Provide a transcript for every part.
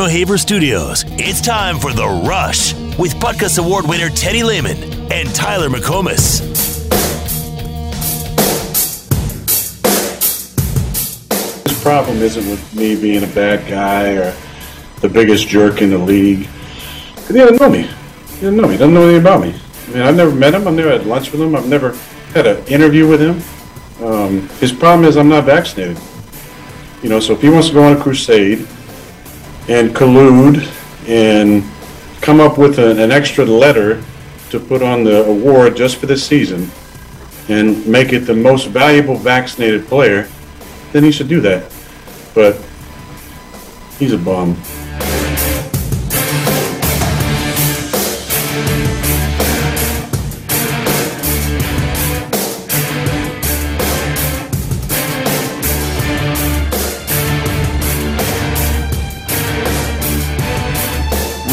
Toronto Studios. It's time for The Rush with Butkus Award winner Teddy Lehman and Tyler McComas. His problem isn't with me being a bad guy or the biggest jerk in the league. He doesn't know me. He doesn't know me. He doesn't know anything about me. I mean, I've never met him. I've never had lunch with him. I've never had an interview with him. Um, his problem is I'm not vaccinated. You know, so if he wants to go on a crusade and collude and come up with a, an extra letter to put on the award just for this season and make it the most valuable vaccinated player, then he should do that. But he's a bum.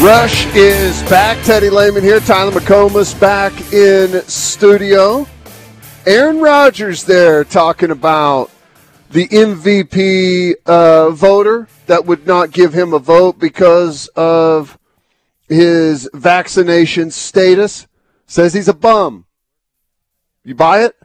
Rush is back. Teddy Lehman here. Tyler McComas back in studio. Aaron Rodgers there talking about the MVP uh, voter that would not give him a vote because of his vaccination status. Says he's a bum. You buy it?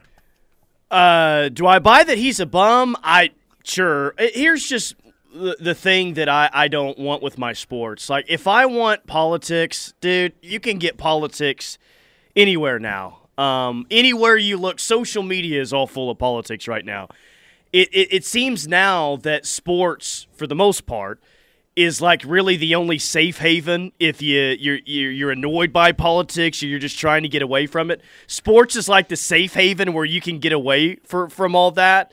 Uh, do I buy that he's a bum? I sure. Here's just the, the thing that I, I don't want with my sports. Like, if I want politics, dude, you can get politics anywhere now. Um, anywhere you look, social media is all full of politics right now. It, it, it seems now that sports, for the most part, is like really the only safe haven if you you're you're annoyed by politics or you're just trying to get away from it. Sports is like the safe haven where you can get away for, from all that.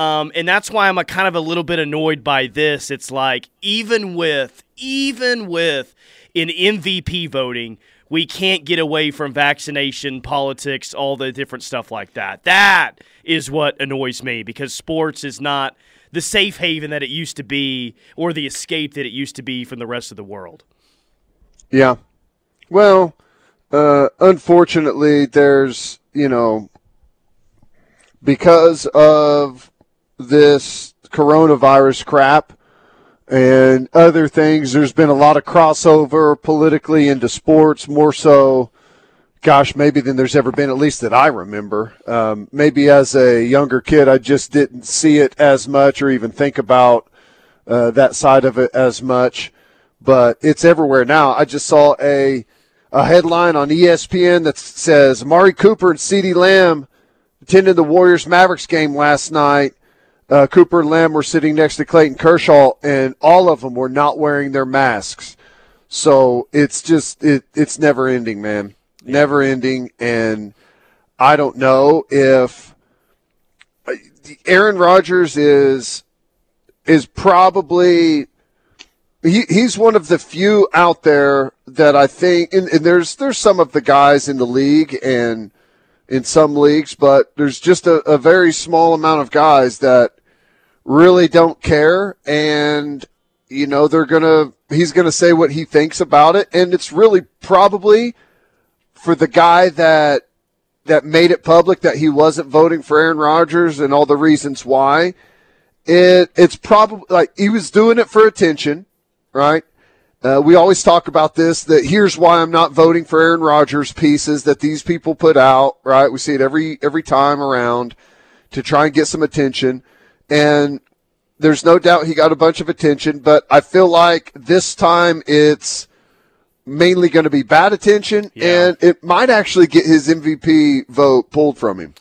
Um, and that's why I'm a kind of a little bit annoyed by this. It's like even with even with in MVP voting, we can't get away from vaccination politics, all the different stuff like that. That is what annoys me because sports is not the safe haven that it used to be or the escape that it used to be from the rest of the world. Yeah. Well, uh, unfortunately, there's, you know, because of this coronavirus crap and other things. There's been a lot of crossover politically into sports, more so, gosh, maybe than there's ever been, at least that I remember. Um, maybe as a younger kid, I just didn't see it as much or even think about uh, that side of it as much, but it's everywhere now. I just saw a a headline on ESPN that says Amari Cooper and CeeDee Lamb attended the Warriors Mavericks game last night uh, Cooper and Lamb were sitting next to Clayton Kershaw, and all of them were not wearing their masks. So it's just it it's never ending, man, yeah. never ending, and I don't know if Aaron Rodgers is is probably he, he's one of the few out there that I think, and, and there's there's some of the guys in the league and in some leagues, but there's just a, a very small amount of guys that really don't care and you know they're gonna he's gonna say what he thinks about it and it's really probably for the guy that that made it public that he wasn't voting for Aaron Rodgers and all the reasons why. It it's probably like he was doing it for attention right? Uh, we always talk about this that here's why I'm not voting for Aaron Rodgers pieces that these people put out right? We see it every every time around to try and get some attention and there's no doubt he got a bunch of attention, but I feel like this time it's mainly going to be bad attention, yeah. and it might actually get his MVP vote pulled from him.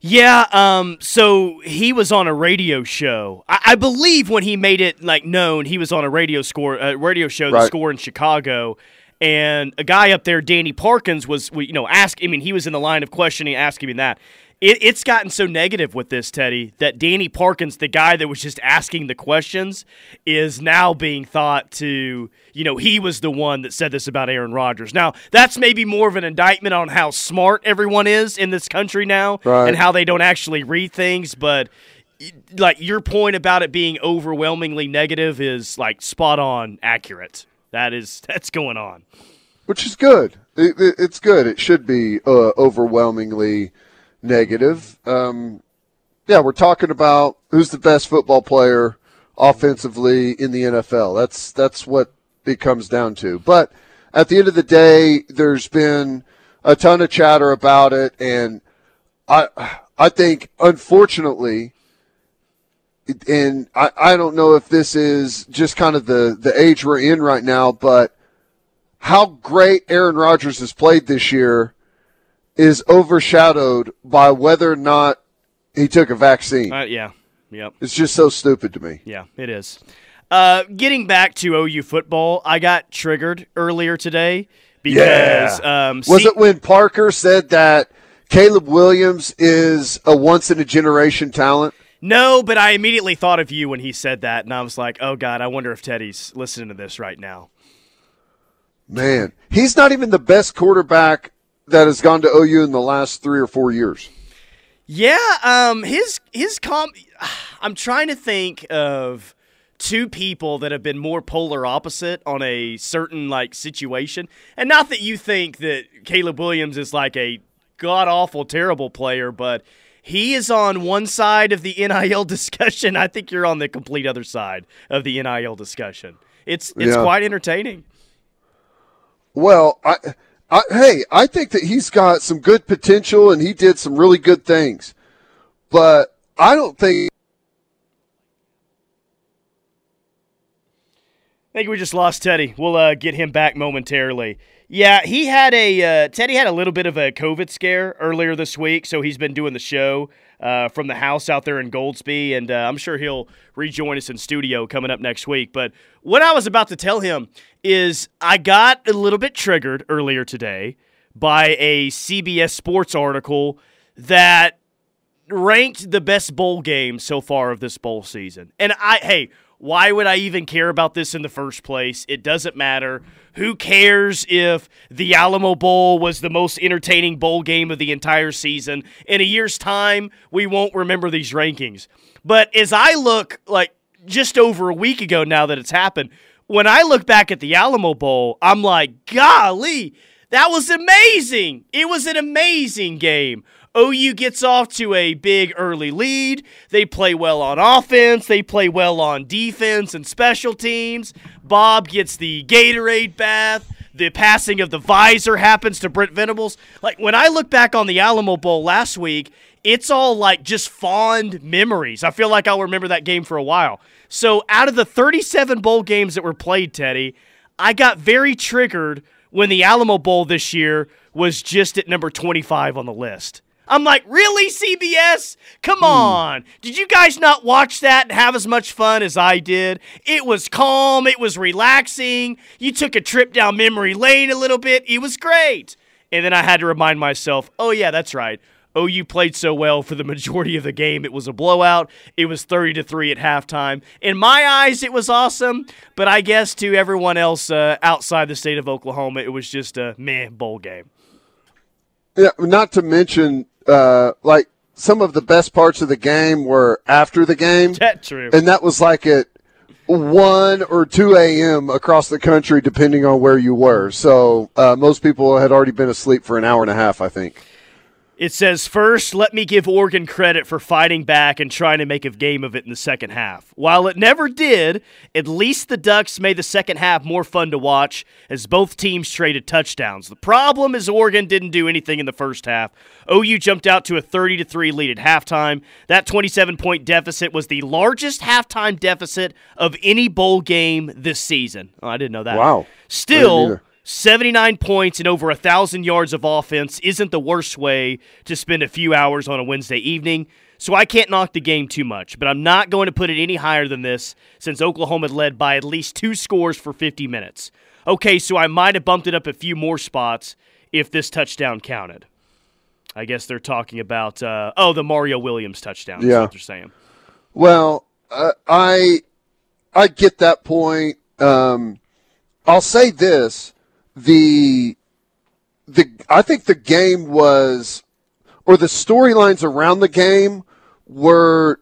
Yeah, um, so he was on a radio show. I, I, believe when he made it like known, he was on a radio score, a radio show, the score in Chicago, and a guy up there, Danny Parkins, was you know ask. I mean, he was in the line of questioning, asking him that, it, it's gotten so negative with this, Teddy, that Danny Parkins, the guy that was just asking the questions, is now being thought to, you know, he was the one that said this about Aaron Rodgers. Now, that's maybe more of an indictment on how smart everyone is in this country now right. and how they don't actually read things, but like your point about it being overwhelmingly negative is like spot on accurate. That is that's going on. Which is good. It, it, it's good. It should be uh, overwhelmingly negative. Um, yeah, we're talking about who's the best football player offensively in the NFL. That's that's what it comes down to. But at the end of the day, there's been a ton of chatter about it, and I I think unfortunately, and I, I don't know if this is just kind of the the age we're in right now, but how great Aaron Rodgers has played this year is overshadowed by whether or not he took a vaccine. Uh, yeah. Yep. It's just so stupid to me. Yeah, it is. Uh, getting back to OU football, I got triggered earlier today because Yeah. um, Was it when Parker said that Caleb Williams is a once in a generation talent? no, but I immediately thought of you when he said that, and I was like, oh god, I wonder if Teddy's listening to this right now. Man, he's not even the best quarterback that has gone to OU in the last three or four years. Yeah, um, his his com. I'm trying to think of two people that have been more polar opposite on a certain like situation, and not that you think that Caleb Williams is like a god awful terrible player, but he is on one side of the NIL discussion. I think you're on the complete other side of the NIL discussion. It's it's Yeah. quite entertaining. Well, I, I, hey, I think that he's got some good potential and he did some really good things, but I don't think I think we just lost Teddy. We'll uh, get him back momentarily. Yeah, he had a uh, Teddy had a little bit of a COVID scare earlier this week, so he's been doing the show uh, from the house out there in Goldsby, and uh, I'm sure he'll rejoin us in studio coming up next week. But what I was about to tell him is I got a little bit triggered earlier today by a CBS Sports article that ranked the best bowl game so far of this bowl season. And I, hey, why would I even care about this in the first place? It doesn't matter. Who cares if the Alamo Bowl was the most entertaining bowl game of the entire season? In a year's time, we won't remember these rankings. But as I look, like just over a week ago now that it's happened, when I look back at the Alamo Bowl, I'm like, golly, that was amazing. It was an amazing game. OU gets off to a big early lead. They play well on offense. They play well on defense and special teams. Bob gets the Gatorade bath. The passing of the visor happens to Brent Venables. Like when I look back on the Alamo Bowl last week, it's all like just fond memories. I feel like I'll remember that game for a while. So out of the 37 bowl games that were played, Teddy, I got very triggered when the Alamo Bowl this year was just at number 25 on the list. I'm like, really, CBS? Come on. Did you guys not watch that and have as much fun as I did? It was calm, it was relaxing. You took a trip down memory lane a little bit. It was great. And then I had to remind myself, oh, yeah, that's right. OU played so well for the majority of the game. It was a blowout. It was 30 to 3 at halftime. In my eyes, it was awesome, but I guess to everyone else uh, outside the state of Oklahoma, it was just a meh bowl game. Yeah, not to mention, uh, like some of the best parts of the game were after the game, That true. and that was like at one or two a.m. across the country, depending on where you were. So uh, most people had already been asleep for an hour and a half, I think. It says, first, let me give Oregon credit for fighting back and trying to make a game of it in the second half. While it never did, at least the Ducks made the second half more fun to watch as both teams traded touchdowns. The problem is Oregon didn't do anything in the first half. OU jumped out to a 30 to 3 lead at halftime. That 27 point deficit was the largest halftime deficit of any bowl game this season. Oh, I didn't know that. Wow. Still. 79 points and over a 1,000 yards of offense isn't the worst way to spend a few hours on a Wednesday evening, so I can't knock the game too much, but I'm not going to put it any higher than this since Oklahoma led by at least two scores for 50 minutes. Okay, so I might have bumped it up a few more spots if this touchdown counted. I guess they're talking about, uh, oh, the Mario Williams touchdown. is Yeah. what they're saying. Well, uh, I I get that point. Um, I'll say this: the the I think the game was, or the storylines around the game were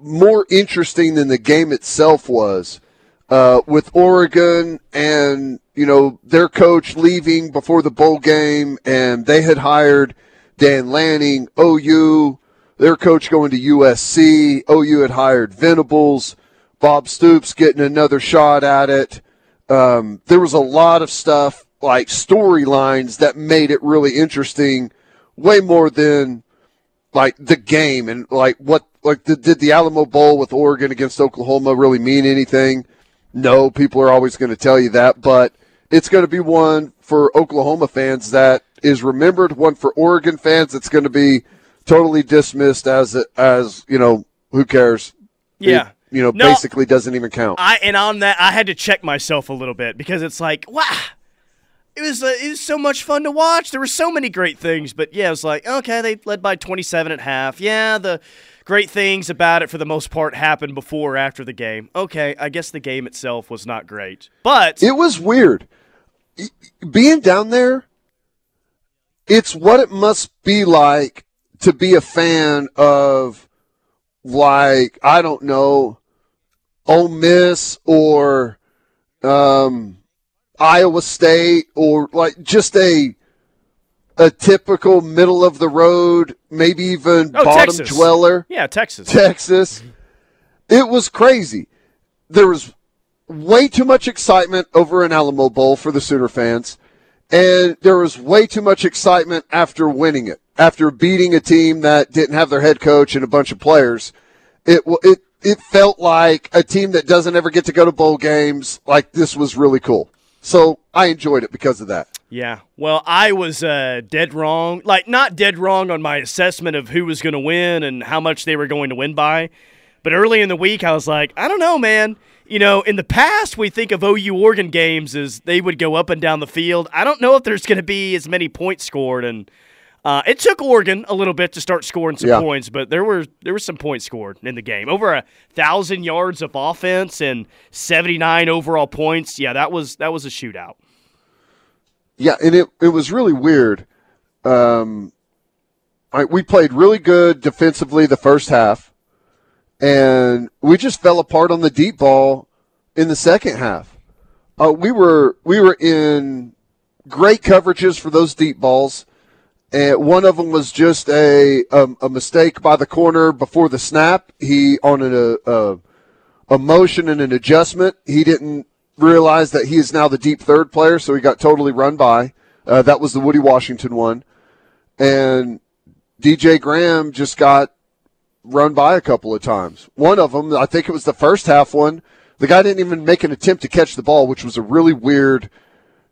more interesting than the game itself was. Uh, with Oregon and you know their coach leaving before the bowl game, and they had hired Dan Lanning, OU their coach going to USC. OU had hired Venables. Bob Stoops getting another shot at it. Um, there was a lot of stuff like storylines that made it really interesting, way more than like the game and like what like the, did the Alamo Bowl with Oregon against Oklahoma really mean anything? No, people are always going to tell you that, but it's going to be one for Oklahoma fans that is remembered. One for Oregon fans that's going to be totally dismissed as as you know who cares. Yeah. You know, No. basically doesn't even count. I and on that I had to check myself a little bit because it's like wow, it was uh, it was so much fun to watch. There were so many great things, but yeah, it was like okay, they led by 27 at half. Yeah, the great things about it for the most part happened before or after the game. Okay, I guess the game itself was not great, but It was weird. Being down there, it's what it must be like to be a fan of, like, I don't know, Ole Miss or um, Iowa State or like just a a typical middle of the road, maybe even Oh, bottom Texas. dweller. yeah, Texas. Texas. It was crazy. There was way too much excitement over an Alamo Bowl for the Sooner fans, and there was way too much excitement after winning it, after beating a team that didn't have their head coach and a bunch of players. It it it felt like a team that doesn't ever get to go to bowl games. Like this was really cool. So I enjoyed it because of that. Yeah. Well, I was uh, dead wrong. Like, not dead wrong on my assessment of who was going to win and how much they were going to win by. But early in the week, I was like, I don't know, man. You know, in the past, we think of OU Oregon games as they would go up and down the field. I don't know if there's going to be as many points scored. And uh, it took Oregon a little bit to start scoring some Yeah. points, but there were there were some points scored in the game. Over a thousand yards of offense and seventy nine overall points. Yeah, that was that was a shootout. Yeah, and it it was really weird. Um, I, we played really good defensively the first half, and we just fell apart on the deep ball in the second half. Uh, we were we were in great coverages for those deep balls, and one of them was just a um, a mistake by the corner before the snap. He on a, a a motion and an adjustment. He didn't realize that he is now the deep third player, so he got totally run by. Uh, that was the Woodi Washington one, and DJ Graham just got run by a couple of times. One of them, I think it was the first half one. The guy didn't even make an attempt to catch the ball, which was a really weird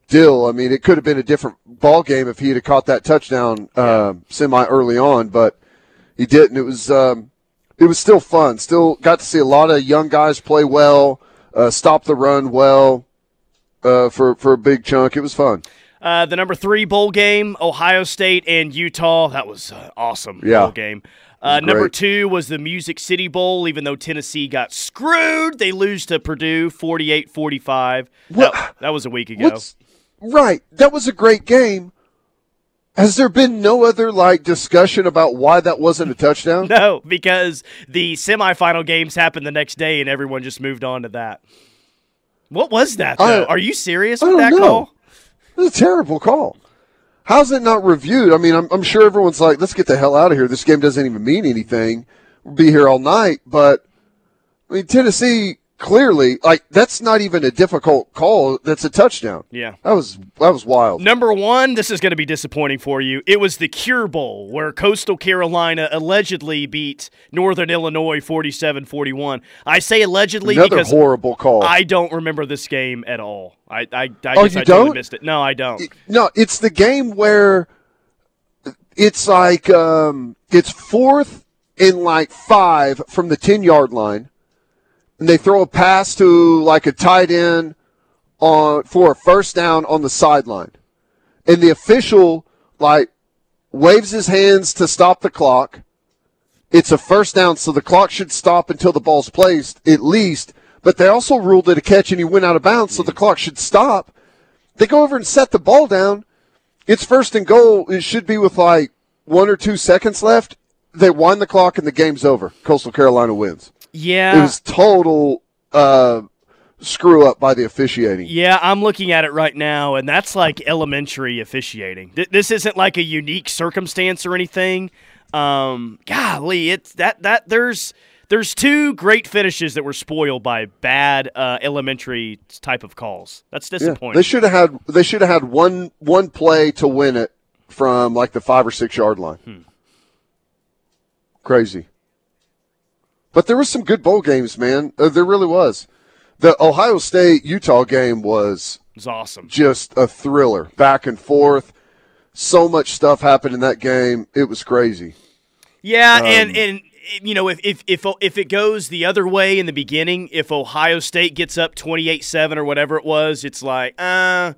deal. I mean, it could have been a different ball game if he had caught that touchdown uh, semi early on, but he didn't. It was um, it was still fun. Still got to see a lot of young guys play well, uh, stop the run well uh, for for a big chunk. It was fun. Uh, the number three bowl game, Ohio State and Utah. That was uh, awesome Yeah. bowl game. Uh, number two was the Music City Bowl, even though Tennessee got screwed. They lose to Purdue 48 45. What- That, that was a week ago. What's right? That was a great game. Has there been no other like discussion about why that wasn't a touchdown? No, because the semifinal games happened the next day and everyone just moved on to that. What was that, though? I- Are you serious with that know. call? It's a terrible call. How's it not reviewed? I mean, I'm, I'm sure everyone's like, let's get the hell out of here. This game doesn't even mean anything. We'll be here all night. But, I mean, Tennessee clearly, like, that's not even a difficult call. That's a touchdown. Yeah. That was, that was wild. Number one, this is going to be disappointing for you. It was the Cure Bowl, where Coastal Carolina allegedly beat Northern Illinois 47 41. I say allegedly Another because horrible call. I don't remember this game at all. I, I, I Oh, guess you I don't? missed it. No, I don't. No, it's the game where it's like um, it's fourth in like five from the ten yard line, and they throw a pass to like a tight end on for a first down on the sideline, and the official like waves his hands to stop the clock. It's a first down, so the clock should stop until the ball's placed at least. But they also ruled it a catch, and he went out of bounds, so the mm-hmm. clock should stop. They go over and set the ball down. It's first and goal. It should be with like one or two seconds left. They wind the clock and the game's over. Coastal Carolina wins. Yeah. It was total uh, screw up by the officiating. Yeah, I'm looking at it right now, and that's like elementary officiating. Th- this isn't like a unique circumstance or anything. Um, golly, it's that that there's there's two great finishes that were spoiled by bad uh, elementary type of calls. That's disappointing. Yeah, they should have had they should have had one one play to win it from like the five or six yard line. Hmm. Crazy. But there was some good bowl games, man. Uh, there really was. The Ohio State Utah game was was awesome. Just a thriller, back and forth. So much stuff happened in that game. It was crazy. Yeah, um, and and you know if, if if if it goes the other way in the beginning, if Ohio State gets up 28-7 or whatever it was, it's like, uh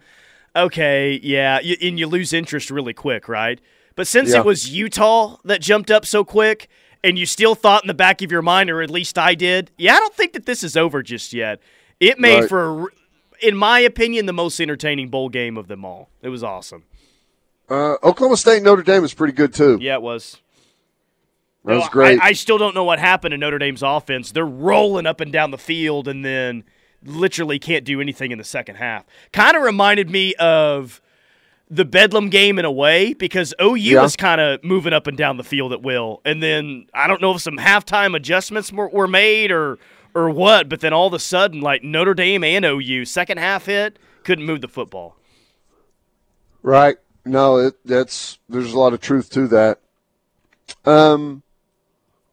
okay, yeah, and you lose interest really quick, right? But since yeah. it was Utah that jumped up so quick, and you still thought in the back of your mind, or at least I did, yeah, I don't think that this is over just yet. It made right. for, in my opinion, the most entertaining bowl game of them all. It was awesome. Uh, Oklahoma State Notre Dame was pretty good too. Yeah, it was. That was great. I, I, still don't know what happened to Notre Dame's offense. They're rolling up and down the field, and then literally can't do anything in the second half. Kind of reminded me of the Bedlam game in a way because OU yeah. was kind of moving up and down the field at will, and then I don't know if some halftime adjustments were, were made or or what, but then all of a sudden, like Notre Dame and OU, second half hit, couldn't move the football. Right. No, it, that's there's a lot of truth to that. Um,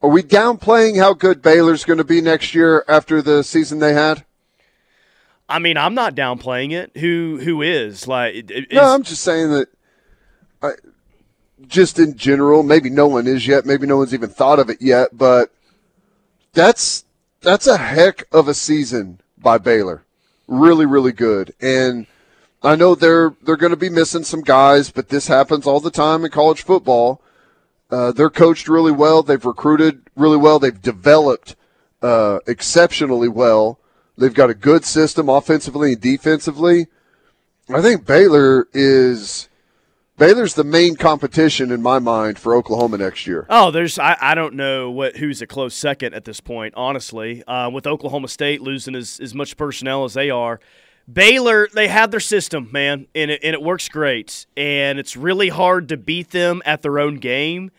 are we downplaying how good Baylor's going to be next year after the season they had? I mean, I'm not downplaying it. Who who is like? Is, no, I'm just saying that. I, just in general, maybe no one is yet. Maybe no one's even thought of it yet. But that's that's a heck of a season by Baylor. Really, really good. And I know they're they're going to be missing some guys, but this happens all the time in college football. Uh, they're coached really well. They've recruited really well. They've developed uh, exceptionally well. They've got a good system offensively and defensively. I think Baylor is Baylor's the main competition in my mind for Oklahoma next year. Oh, there's I, I don't know what who's a close second at this point, honestly. Uh, with Oklahoma State losing as, as much personnel as they are, Baylor they have their system, man, and it, and it works great. And it's really hard to beat them at their own game.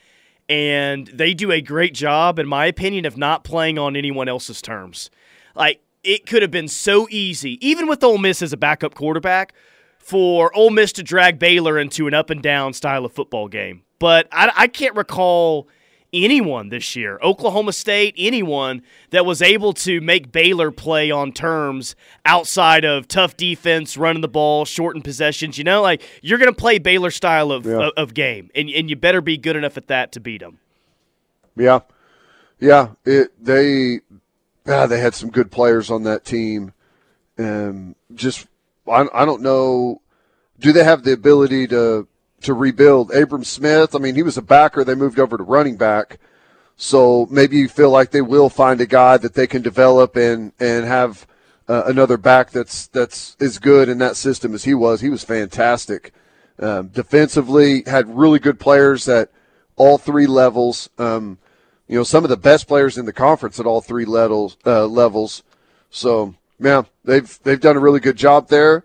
And they do a great job, in my opinion, of not playing on anyone else's terms. Like it could have been so easy, even with Ole Miss as a backup quarterback, for Ole Miss to drag Baylor into an up and down style of football game. But I, I can't recall anyone this year, Oklahoma State, anyone that was able to make Baylor play on terms outside of tough defense, running the ball, shortened possessions. You know, like you're going to play Baylor style of, yeah. of, of, game, and, and you better be good enough at that to beat them. Yeah. Yeah. It, they ah, they had some good players on that team. and just, I, I don't know. Do they have the ability to to rebuild? Abram Smith, I mean, he was a backer. They moved over to running back. So maybe you feel like they will find a guy that they can develop and and have uh, another back that's that's as good in that system as he was. He was fantastic. Um, defensively, had really good players at all three levels. Um, you know, some of the best players in the conference at all three levels. Uh, levels. So, yeah, they've they've done a really good job there.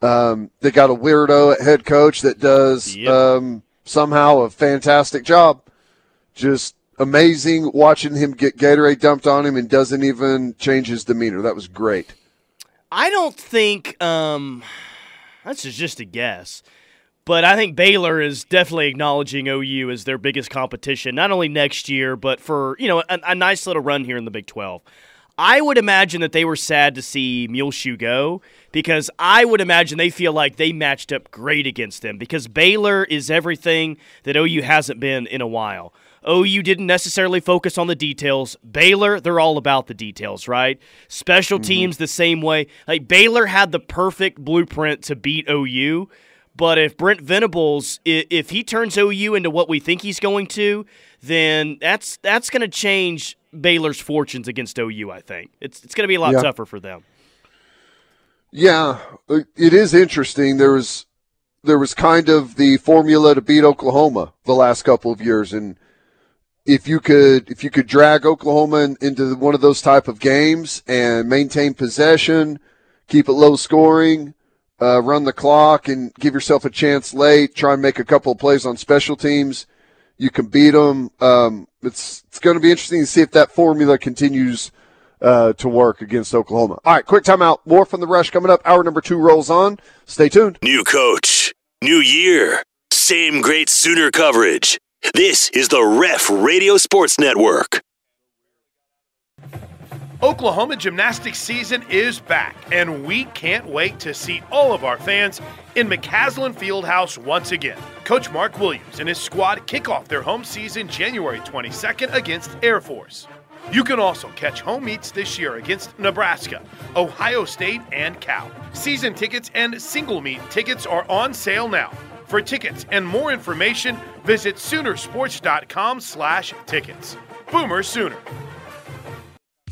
Um, they got a weirdo at head coach that does yep. um, somehow a fantastic job. Just amazing watching him get Gatorade dumped on him and doesn't even change his demeanor. That was great. I don't think um, is just a guess. But I think Baylor is definitely acknowledging OU as their biggest competition, not only next year, but for you know a, a nice little run here in the Big 12. I would imagine that they were sad to see Muleshoe go because I would imagine they feel like they matched up great against them because Baylor is everything that OU hasn't been in a while. OU didn't necessarily focus on the details. Baylor, they're all about the details, right? Special mm-hmm. teams the same way. Like Baylor had the perfect blueprint to beat OU. But if Brent Venables, if he turns OU into what we think he's going to, then that's that's going to change Baylor's fortunes against OU. I think it's it's going to be a lot yeah. tougher for them. Yeah, it is interesting. There was there was kind of the formula to beat Oklahoma the last couple of years, and if you could if you could drag Oklahoma in, into one of those type of games and maintain possession, keep it low scoring uh, run the clock and give yourself a chance late. Try and make a couple of plays on special teams. You can beat them. Um, it's it's going to be interesting to see if that formula continues uh, to work against Oklahoma. All right, quick timeout. More from the rush coming up. Hour number two rolls on. Stay tuned. New coach, new year, same great Sooner coverage. This is the Ref Radio Sports Network. Oklahoma gymnastics season is back, and we can't wait to see all of our fans in McCasland Fieldhouse once again. Coach Mark Williams and his squad kick off their home season January 22nd against Air Force. You can also catch home meets this year against Nebraska, Ohio State, and Cal. Season tickets and single meet tickets are on sale now. For tickets and more information, visit Soonersports.com slash tickets. Boomer Sooner.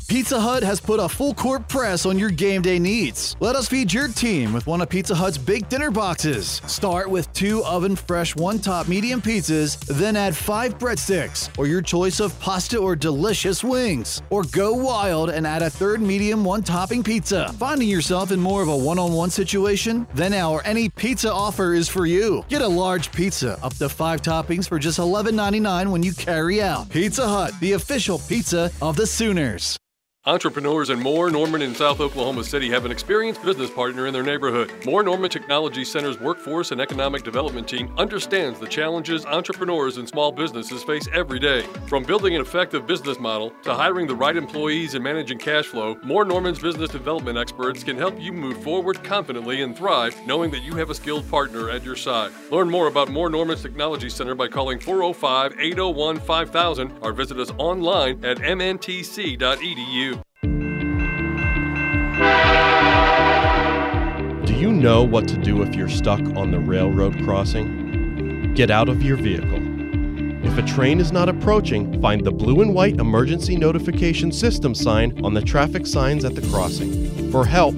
Pizza Hut has put a full court press on your game day needs. Let us feed your team with one of Pizza Hut's big dinner boxes. Start with two oven fresh one top medium pizzas, then add five breadsticks, or your choice of pasta or delicious wings. Or go wild and add a third medium one topping pizza. Finding yourself in more of a one on one situation? Then our any pizza offer is for you. Get a large pizza up to five toppings for just $11.99 when you carry out. Pizza Hut, the official pizza of the Sooners. Entrepreneurs and Moore Norman in South Oklahoma City have an experienced business partner in their neighborhood. Moore Norman Technology Center's workforce and economic development team understands the challenges entrepreneurs and small businesses face every day. From building an effective business model to hiring the right employees and managing cash flow, Moore Norman's business development experts can help you move forward confidently and thrive knowing that you have a skilled partner at your side. Learn more about Moore Norman's Technology Center by calling 405 801 5000 or visit us online at mntc.edu. you know what to do if you're stuck on the railroad crossing? Get out of your vehicle. If a train is not approaching, find the blue and white emergency notification system sign on the traffic signs at the crossing. For help,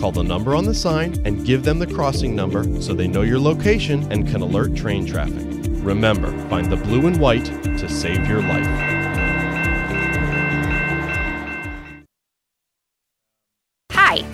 call the number on the sign and give them the crossing number so they know your location and can alert train traffic. Remember, find the blue and white to save your life.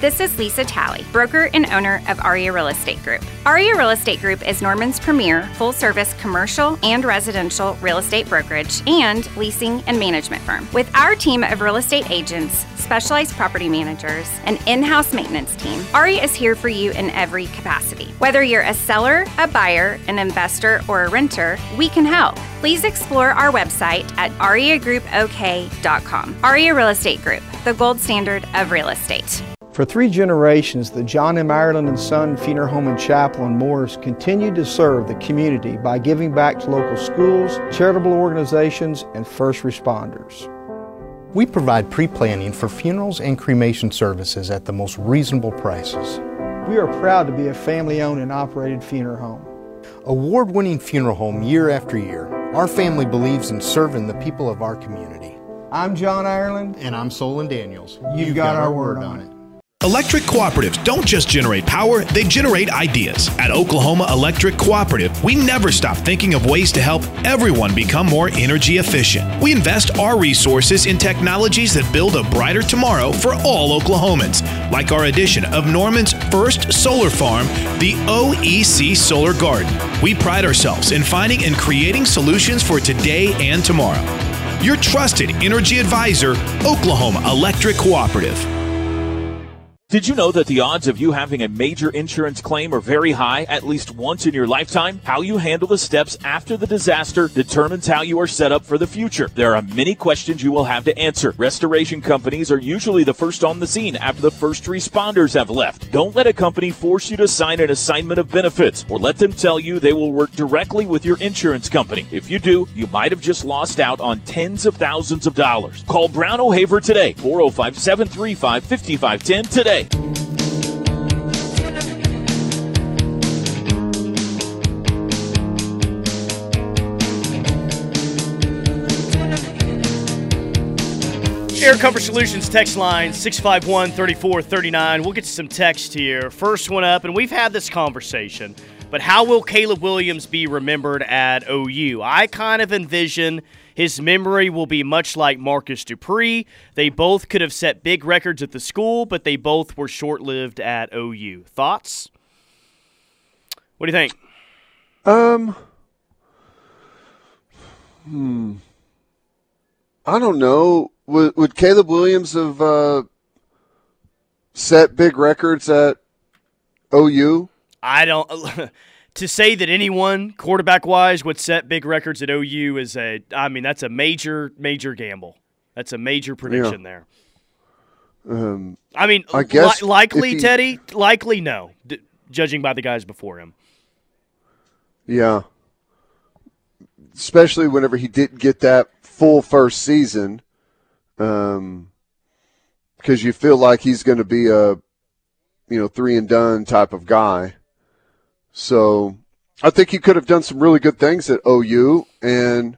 This is Lisa Talley, broker and owner of Aria Real Estate Group. Aria Real Estate Group is Norman's premier full service commercial and residential real estate brokerage and leasing and management firm. With our team of real estate agents, specialized property managers, and in house maintenance team, Aria is here for you in every capacity. Whether you're a seller, a buyer, an investor, or a renter, we can help. Please explore our website at ariagroupok.com. Aria Real Estate Group, the gold standard of real estate. For three generations, the John M. Ireland and Son Funeral Home and Chapel in Morris continued to serve the community by giving back to local schools, charitable organizations, and first responders. We provide pre planning for funerals and cremation services at the most reasonable prices. We are proud to be a family owned and operated funeral home. Award winning funeral home year after year, our family believes in serving the people of our community. I'm John Ireland. And I'm Solon Daniels. You've, You've got, got, our word on it. Electric cooperatives don't just generate power, they generate ideas. At Oklahoma Electric Cooperative, we never stop thinking of ways to help everyone become more energy efficient. We invest our resources in technologies that build a brighter tomorrow for all Oklahomans, like our addition of Norman's first solar farm, the OEC Solar Garden. We pride ourselves in finding and creating solutions for today and tomorrow. Your trusted energy advisor, Oklahoma Electric Cooperative. Did you know that the odds of you having a major insurance claim are very high at least once in your lifetime? How you handle the steps after the disaster determines how you are set up for the future. There are many questions you will have to answer. Restoration companies are usually the first on the scene after the first responders have left. Don't let a company force you to sign an assignment of benefits or let them tell you they will work directly with your insurance company. If you do, you might have just lost out on tens of thousands of dollars. Call Brown O'Haver today, 405 735 5510 today. Air Comfort Solutions text line 651 3439. We'll get to some text here. First one up, and we've had this conversation, but how will Caleb Williams be remembered at OU? I kind of envision his memory will be much like Marcus Dupree. They both could have set big records at the school, but they both were short lived at OU. Thoughts? What do you think? Um, Hmm. I don't know. Would, would Caleb Williams have uh, set big records at OU? I don't. to say that anyone quarterback wise would set big records at OU is a. I mean, that's a major, major gamble. That's a major prediction Yeah. there. Um, I mean, I guess li- likely, he- Teddy. Likely, no. D- judging by the guys before him. Yeah. Especially whenever he didn't get that full first season, um, because you feel like he's going to be a, you know, three and done type of guy. So I think he could have done some really good things at OU, and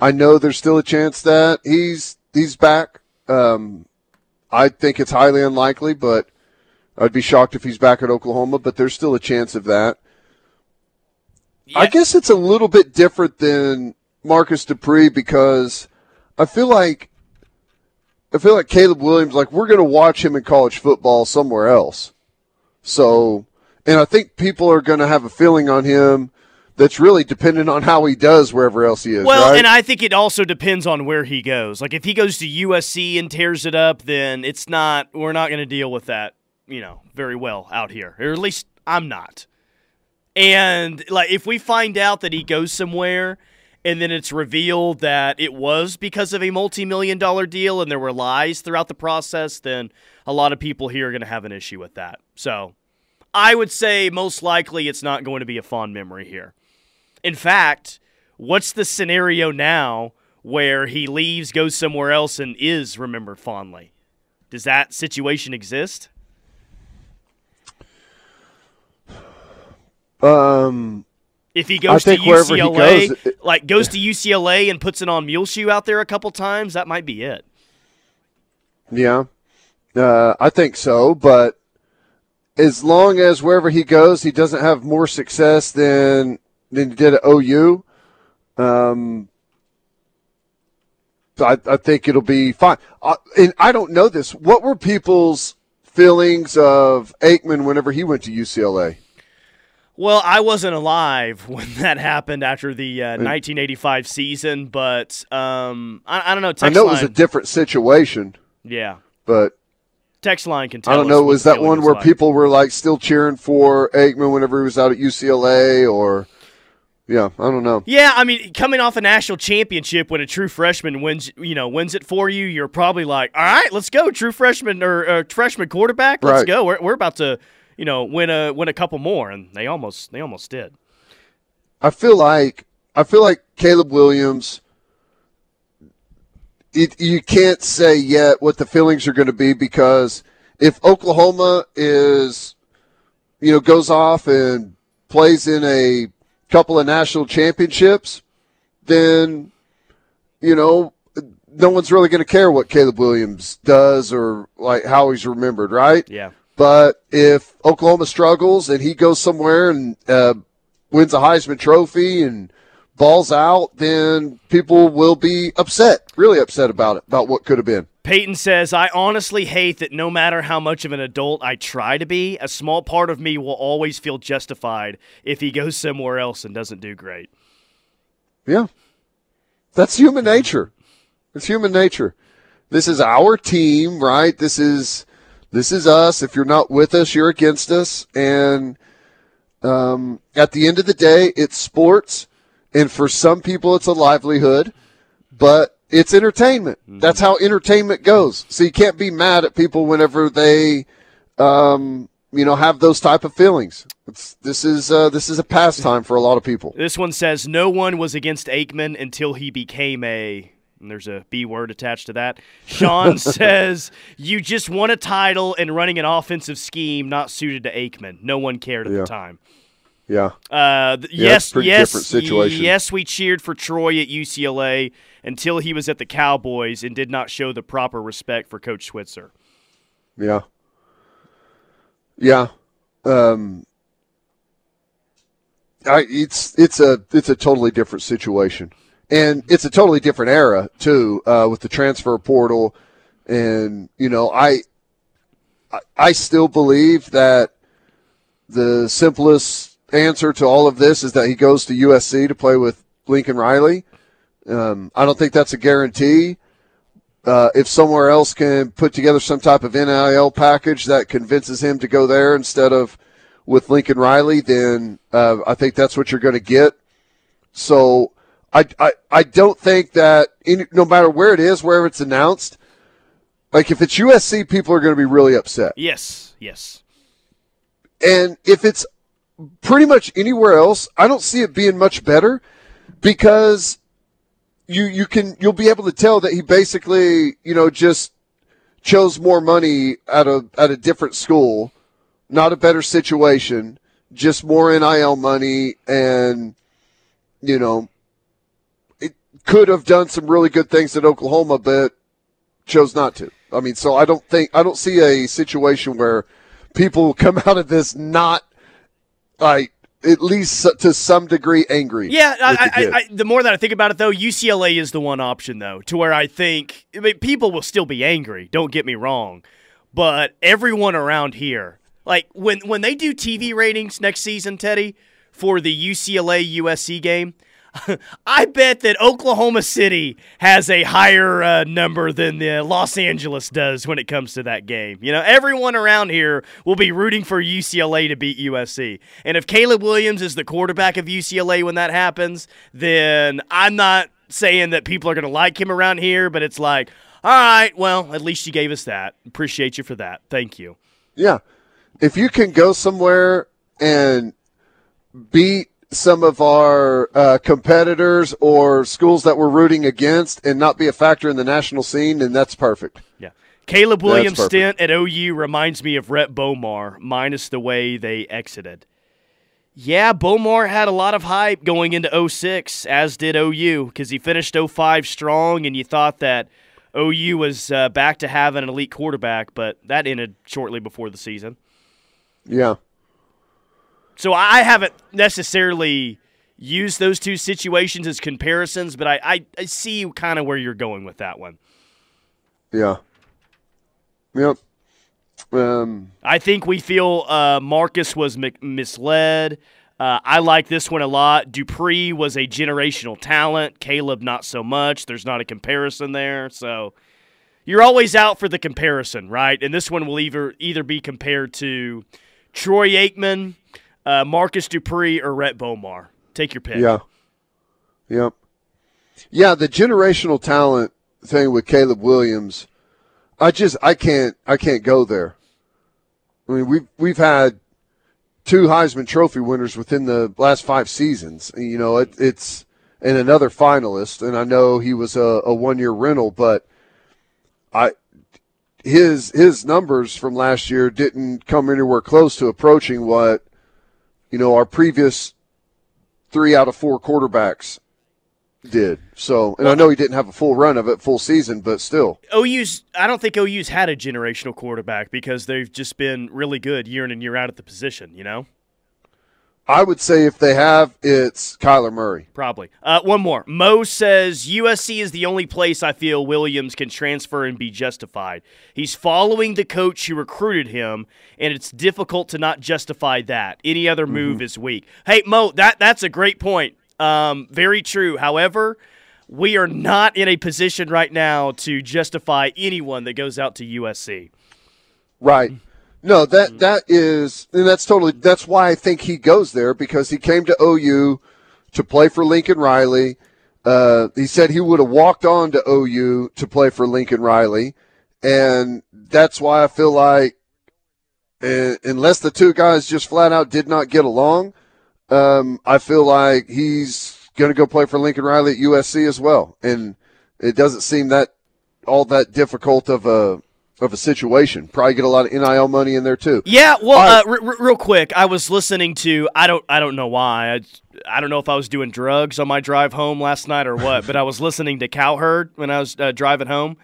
I know there's still a chance that he's he's back. Um, I think it's highly unlikely, but I'd be shocked if he's back at Oklahoma. But there's still a chance of that. I guess it's a little bit different than Marcus Dupree because I feel like I feel like Caleb Williams, like we're going to watch him in college football somewhere else. So, and I think people are going to have a feeling on him that's really dependent on how he does wherever else he is. Well, right? and I think it also depends on where he goes. Like if he goes to USC and tears it up, then it's not. We're not going to deal with that, you know, very well out here, or at least I'm not. And like if we find out that he goes somewhere and then it's revealed that it was because of a multi-million dollar deal and there were lies throughout the process, then a lot of people here are going to have an issue with that. So, I would say most likely it's not going to be a fond memory here. In fact, what's the scenario now where he leaves, goes somewhere else, and is remembered fondly? Does that situation exist? um, If he goes to think wherever he UCLA, goes, it- like goes to UCLA and puts it on Muleshoe out there a couple times, that might be it. Yeah, uh, I think so. But as long as wherever he goes, he doesn't have more success than than he did at OU, um, I, I think it'll be fine. Uh, and I don't know this. What were people's feelings of Aikman whenever he went to UCLA? Well, I wasn't alive when that happened after the uh, 1985 season, but um, I, I don't know. I know it was a different situation, yeah. but Text line can tell I don't know. Was that one where like. people were like still cheering for Aikman whenever he was out at UCLA, or yeah, I don't know. Yeah, I mean, coming off a national championship when a true freshman wins, you know, wins it for you, you're probably like, all right, let's go, true freshman or uh, freshman quarterback, let's Right. go. We're, we're about to, you know, win a win a couple more, and they almost they almost did. I feel like I feel like Caleb Williams. It, you can't say yet what the feelings are going to be because if Oklahoma is, you know, goes off and plays in a couple of national championships, then, you know, no one's really going to care what Caleb Williams does or like how he's remembered, right? Yeah. But if Oklahoma struggles and he goes somewhere and uh, wins a Heisman Trophy and balls out, then people will be upset, really upset about it, about what could have been. Peyton says, I honestly hate that no matter how much of an adult I try to be, a small part of me will always feel justified if he goes somewhere else and doesn't do great. Yeah. That's human nature. It's human nature. This is our team, right? This is this is us. If you're not with us, you're against us. And um, at the end of the day, it's sports, and for some people, it's a livelihood, but it's entertainment. That's how entertainment goes. So you can't be mad at people whenever they, um, you know, have those type of feelings. It's, this is uh, this is a pastime for a lot of people. This one says no one was against Aikman until he became a. And there's a B word attached to that. Sean says you just won a title and running an offensive scheme not suited to Aikman. No one cared at Yeah. the time. Yeah. Uh, th- Yeah, yes, yes, different situation. yes. We cheered for Troy at UCLA until he was at the Cowboys and did not show the proper respect for Coach Switzer. Yeah. Yeah. Um, I, it's it's a it's a totally different situation, and it's a totally different era too uh, with the transfer portal, and you know I- I still believe that the simplest answer to all of this is that he goes to USC to play with Lincoln Riley. Um, I don't think that's a guarantee. Uh, if somewhere else can put together some type of NIL package that convinces him to go there instead of with Lincoln Riley, then uh, I think that's what you're going to get. So I, I, I don't think that any, no matter where it is, wherever it's announced, like if it's USC, people are going to be really upset. Yes, yes. And if it's pretty much anywhere else, I don't see it being much better because you you can you'll be able to tell that he basically you know just chose more money at a at a different school, not a better situation, just more NIL money, and you know it could have done some really good things at Oklahoma, but chose not to. I mean, so I don't think I don't see a situation where people come out of this not like at least to some degree angry. Yeah, I, the I. I, the more that I think about it, though, UCLA is the one option, though, to where I think I mean, people will still be angry. Don't get me wrong, but everyone around here, like when when they do TV ratings next season, Teddy, for the UCLA USC game. I bet that Oklahoma City has a higher uh, number than the Los Angeles does when it comes to that game. You know, everyone around here will be rooting for UCLA to beat USC. And if Caleb Williams is the quarterback of UCLA when that happens, then I'm not saying that people are going to like him around here, but it's like, all right, well, at least you gave us that. Appreciate you for that. Thank you. Yeah. If you can go somewhere and beat some of our uh, competitors or schools that we're rooting against and not be a factor in the national scene, then that's perfect. Yeah. Caleb Williams' stint at OU reminds me of Rhett Bomar, minus the way they exited. Yeah, Bomar had a lot of hype going into 06, as did OU, because he finished 05 strong, and you thought that OU was uh, back to having an elite quarterback, but that ended shortly before the season. Yeah. So I haven't necessarily used those two situations as comparisons, but I, I, I see kind of where you're going with that one. Yeah. Yep. Um, I think we feel uh, Marcus was mi- misled. Uh, I like this one a lot. Dupree was a generational talent. Caleb, not so much. There's not a comparison there. So you're always out for the comparison, right? And this one will either either be compared to Troy Aikman, uh, Marcus Dupree, or Rhett Bomar. Take your pick. Yeah. Yep. Yeah, the generational talent thing with Caleb Williams, I just I can't I can't go there. I mean, we've we've had two Heisman Trophy winners within the last five seasons. You know, it, it's and another finalist, and I know he was a, a one year rental, but I his his numbers from last year didn't come anywhere close to approaching what you know our previous three out of four quarterbacks did. So, and I know he didn't have a full run of it, full season, but still. OU's I don't think OU's had a generational quarterback because they've just been really good year in and year out at the position, you know? I would say if they have, it's Kyler Murray. Probably. Uh, one more. Mo says USC is the only place I feel Williams can transfer and be justified. He's following the coach who recruited him, and it's difficult to not justify that. Any other move is weak. Hey, Mo, that that's a great point. Um, very true. However, we are not in a position right now to justify anyone that goes out to USC. Right. No, that that is, and that's totally. That's why I think he goes there because he came to OU to play for Lincoln Riley. Uh, he said he would have walked on to OU to play for Lincoln Riley, and that's why I feel like, uh, unless the two guys just flat out did not get along, um, I feel like he's going to go play for Lincoln Riley at USC as well, and it doesn't seem that all that difficult of a of a situation. Probably get a lot of NIL money in there too. Yeah, well, uh, r- r- real quick, I was listening to I don't I don't know why I, I don't know if I was doing drugs on my drive home last night or what, but I was listening to Cowherd when I was uh, driving home,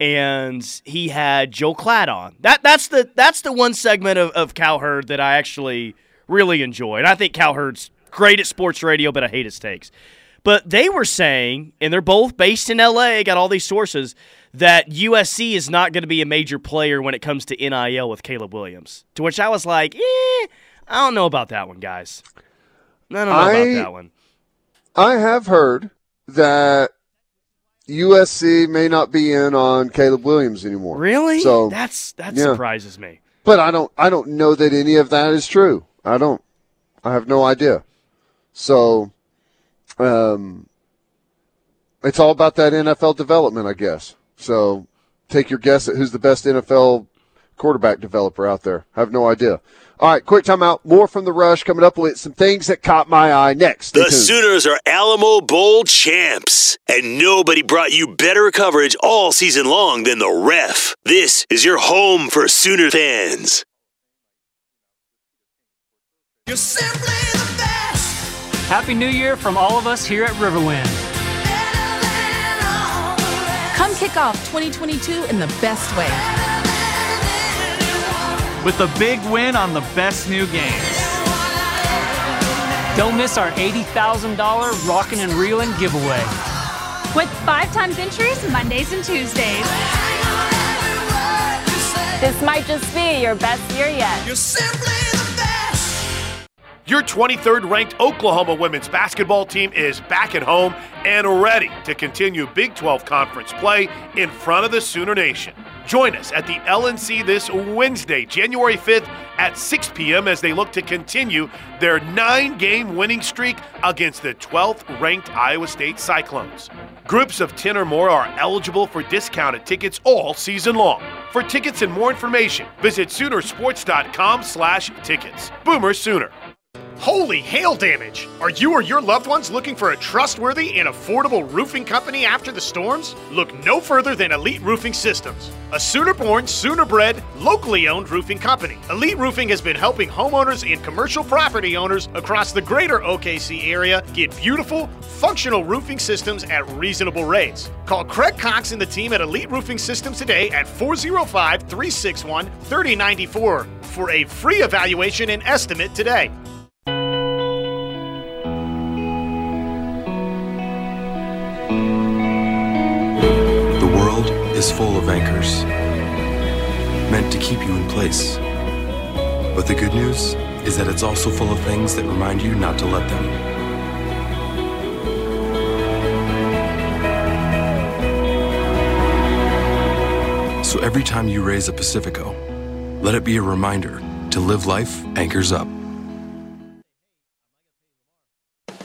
and he had Joel Klatt on. That that's the that's the one segment of, of Cowherd that I actually really enjoy, and I think Cowherd's great at sports radio, but I hate his takes. But they were saying, and they're both based in LA, got all these sources, that USC is not going to be a major player when it comes to NIL with Caleb Williams. To which I was like, eh, I don't know about that one, guys. I don't know I- about that one. I have heard that USC may not be in on Caleb Williams anymore. Really? So that's that yeah. surprises me. But I don't I don't know that any of that is true. I don't. I have no idea. So, um, it's all about that NFL development, I guess. So, take your guess at who's the best NFL quarterback developer out there. I have no idea. All right, quick timeout. More from the rush coming up with some things that caught my eye next. Stay The tuned. Sooners are Alamo Bowl champs, and nobody brought you better coverage all season long than the ref. This is your home for Sooner fans. You're simply the best. Happy New Year from all of us here at Riverwind. Come kick off 2022 in the best way. with a big win on the best new games. Don't miss our $80,000 Rockin' and Reelin' giveaway. With five times entries Mondays and Tuesdays. This might just be your best year yet. Your 23rd ranked Oklahoma women's basketball team is back at home and ready to continue Big 12 conference play in front of the Sooner Nation. Join us at the LNC this Wednesday, January 5th at 6 p.m. as they look to continue their nine game winning streak against the 12th ranked Iowa State Cyclones. Groups of 10 or more are eligible for discounted tickets all season long. For tickets and more information, visit Soonersports.com slash tickets. Boomer Sooner. Holy hail damage! Are you or your loved ones looking for a trustworthy and affordable roofing company after the storms? Look no further than Elite Roofing Systems, a Sooner born, Sooner bred, locally owned roofing company. Elite Roofing has been helping homeowners and commercial property owners across the greater OKC area get beautiful, functional roofing systems at reasonable rates. Call Craig Cox and the team at Elite Roofing Systems today at 405 361 3094 for a free evaluation and estimate today. Is full of anchors, meant to keep you in place. But the good news is that it's also full of things that remind you not to let them. So every time you raise a Pacifico, let it be a reminder to live life anchors up.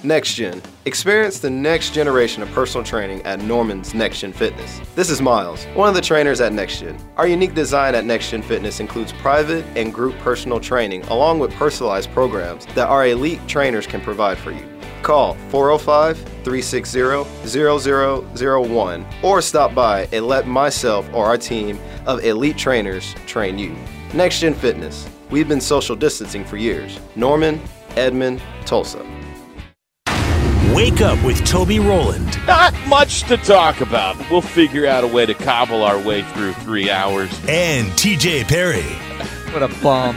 Next Gen. Experience the next generation of personal training at Norman's Next Gen Fitness. This is Miles, one of the trainers at Next Gen. Our unique design at Next Gen Fitness includes private and group personal training along with personalized programs that our elite trainers can provide for you. Call 405 360 0001 or stop by and let myself or our team of elite trainers train you. Next Gen Fitness. We've been social distancing for years. Norman, Edmond, Tulsa. Wake up with Toby Roland. Not much to talk about. We'll figure out a way to cobble our way through three hours. And TJ Perry. What a bomb.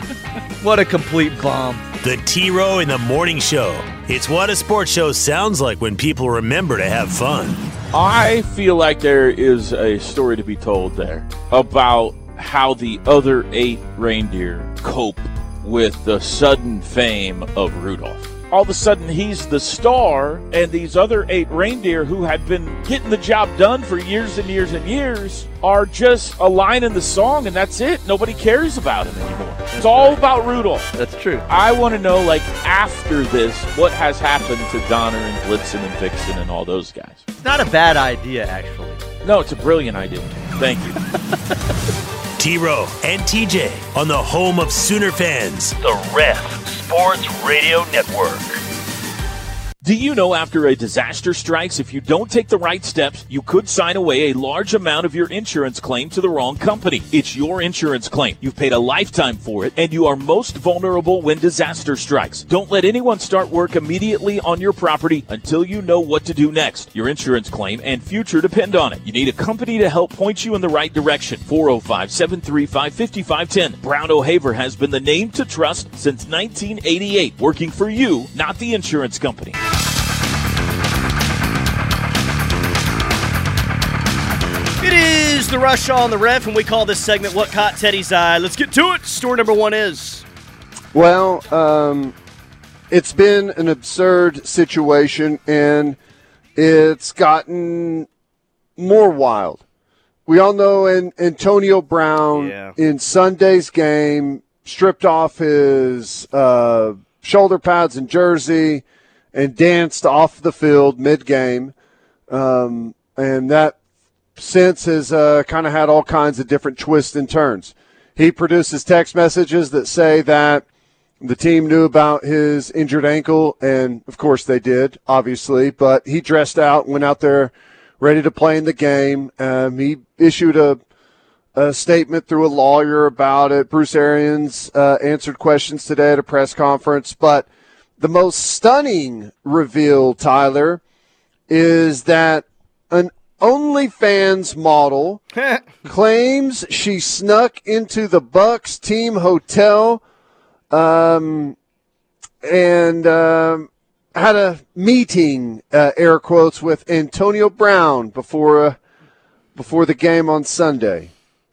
what a complete bomb. The T Row in the Morning Show. It's what a sports show sounds like when people remember to have fun. I feel like there is a story to be told there about how the other eight reindeer cope with the sudden fame of Rudolph. All of a sudden, he's the star, and these other eight reindeer who had been getting the job done for years and years and years are just a line in the song, and that's it. Nobody cares about him anymore. It's all about Rudolph. That's true. I want to know, like, after this, what has happened to Donner and Blitzen and Vixen and all those guys. It's not a bad idea, actually. No, it's a brilliant idea. Thank you. T Row and TJ on the home of Sooner fans, the Ref Sports Radio Network. Do you know after a disaster strikes, if you don't take the right steps, you could sign away a large amount of your insurance claim to the wrong company? It's your insurance claim. You've paid a lifetime for it, and you are most vulnerable when disaster strikes. Don't let anyone start work immediately on your property until you know what to do next. Your insurance claim and future depend on it. You need a company to help point you in the right direction. 405 735 5510. Brown O'Haver has been the name to trust since 1988, working for you, not the insurance company. Is the rush on the ref, and we call this segment "What Caught Teddy's Eye." Let's get to it. Story number one is Well, um, it's been an absurd situation, and it's gotten more wild. We all know an, Antonio Brown Yeah. in Sunday's game stripped off his uh, shoulder pads and jersey and danced off the field mid game. Um, and that since has uh, kind of had all kinds of different twists and turns. He produces text messages that say that the team knew about his injured ankle, and of course they did, obviously. But he dressed out, went out there ready to play in the game. Um, he issued a, a statement through a lawyer about it. Bruce Arians uh, answered questions today at a press conference. But the most stunning reveal, Tyler, is that OnlyFans model claims she snuck into the Bucs team hotel um, and um, had a meeting, uh, air quotes, with Antonio Brown before uh, before the game on Sunday.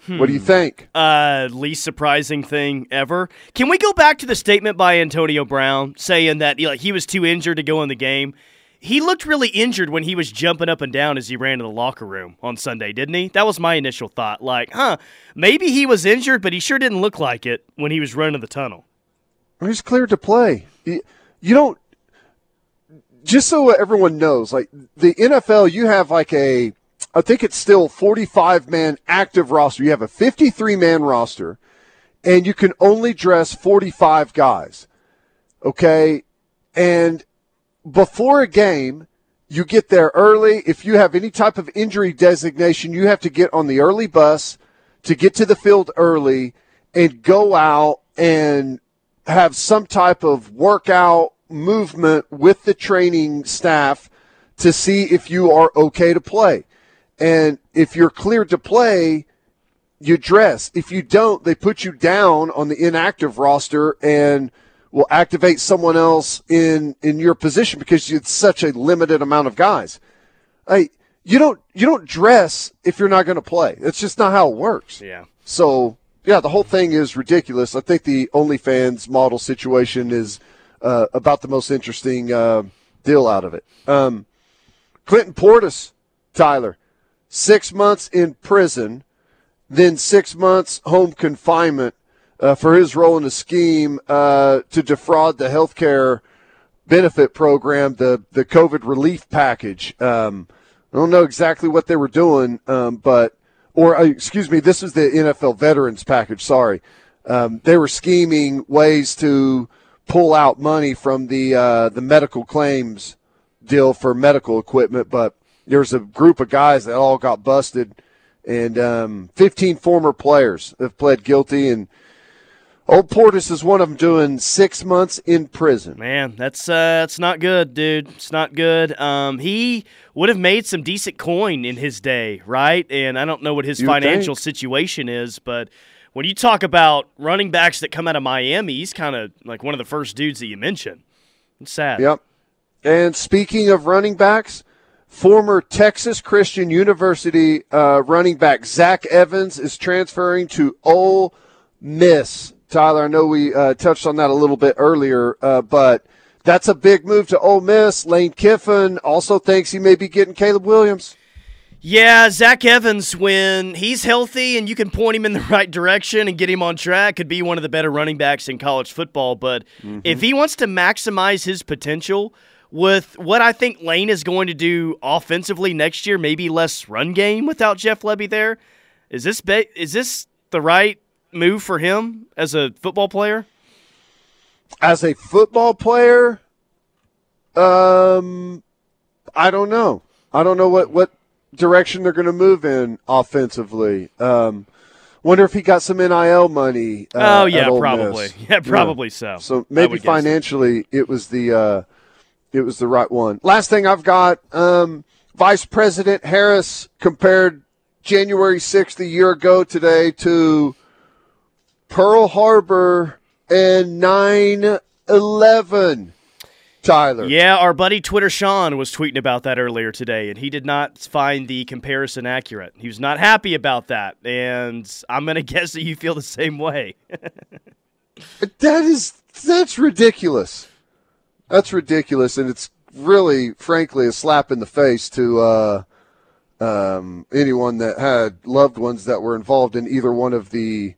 What do you Hmm. think? Uh, least surprising thing ever. Can we go back to the statement by Antonio Brown saying that you know, he was too injured to go in the game? He looked really injured when he was jumping up and down as he ran to the locker room on Sunday, didn't he? That was my initial thought. Like, huh, maybe he was injured, but he sure didn't look like it when he was running the tunnel. He's cleared to play. You, don't. Just so everyone knows, like the NFL, you have like a, I think it's still 45 man active roster. You have a 53 man roster, and you can only dress 45 guys. Okay, and before a game, you get there early. If you have any type of injury designation, you have to get on the early bus to get to the field early and go out and have some type of workout movement with the training staff to see if you are okay to play. And if you're cleared to play, you dress. If you don't, they put you down on the inactive roster and will activate someone else in in your position because it's such a limited amount of guys. Hey, you don't you don't dress if you're not going to play. It's just not how it works. Yeah. So yeah, the whole thing is ridiculous. I think the OnlyFans model situation is uh, about the most interesting uh, deal out of it. Um, Clinton Portis, Tyler, six months in prison, then six months home confinement uh, for his role in the scheme uh, to defraud the healthcare benefit program, the the COVID relief package. Um, I don't know exactly what they were doing, um, but or uh, excuse me, this is the NFL veterans package. Sorry, um, they were scheming ways to pull out money from the uh, the medical claims deal for medical equipment, but there's a group of guys that all got busted, and um, 15 former players have pled guilty, and old Portis is one of them, doing six months in prison. Man, that's uh, that's not good, dude. It's not good. Um, he would have made some decent coin in his day, right? And I don't know what his You financial think. situation is, but when you talk about running backs that come out of Miami, he's kind of like one of the first dudes that you mention. It's sad. Yep. And speaking of running backs, former Texas Christian University uh, running back Zach Evans is transferring to Ole Miss. Tyler, I know we uh, touched on that a little bit earlier, uh, but that's a big move to Ole Miss. Lane Kiffin also thinks he may be getting Caleb Williams. Yeah, Zach Evans, when he's healthy and you can point him in the right direction and get him on track, could be one of the better running backs in college football. But if he wants to maximize his potential with what I think Lane is going to do offensively next year, maybe less run game without Jeff Lebby there, is this ba- is this the right move for him as a football player? As a football player, um, I don't know. I don't know what, what direction they're going to move in offensively. Um, wonder if he got some NIL money. Uh, Oh, yeah, probably. Miss. Yeah, probably so. So maybe financially, it was the uh, it was the right one. Last thing I've got, um, Vice President Harris compared January sixth a year ago today to Pearl Harbor and 9-11. Tyler. Yeah, our buddy Twitter Sean was tweeting about that earlier today, and he did not find the comparison accurate. He was not happy about that, and I'm going to guess that you feel the same way. That is that's ridiculous. That's ridiculous, and it's really, frankly, a slap in the face to uh, um, anyone that had loved ones that were involved in either one of the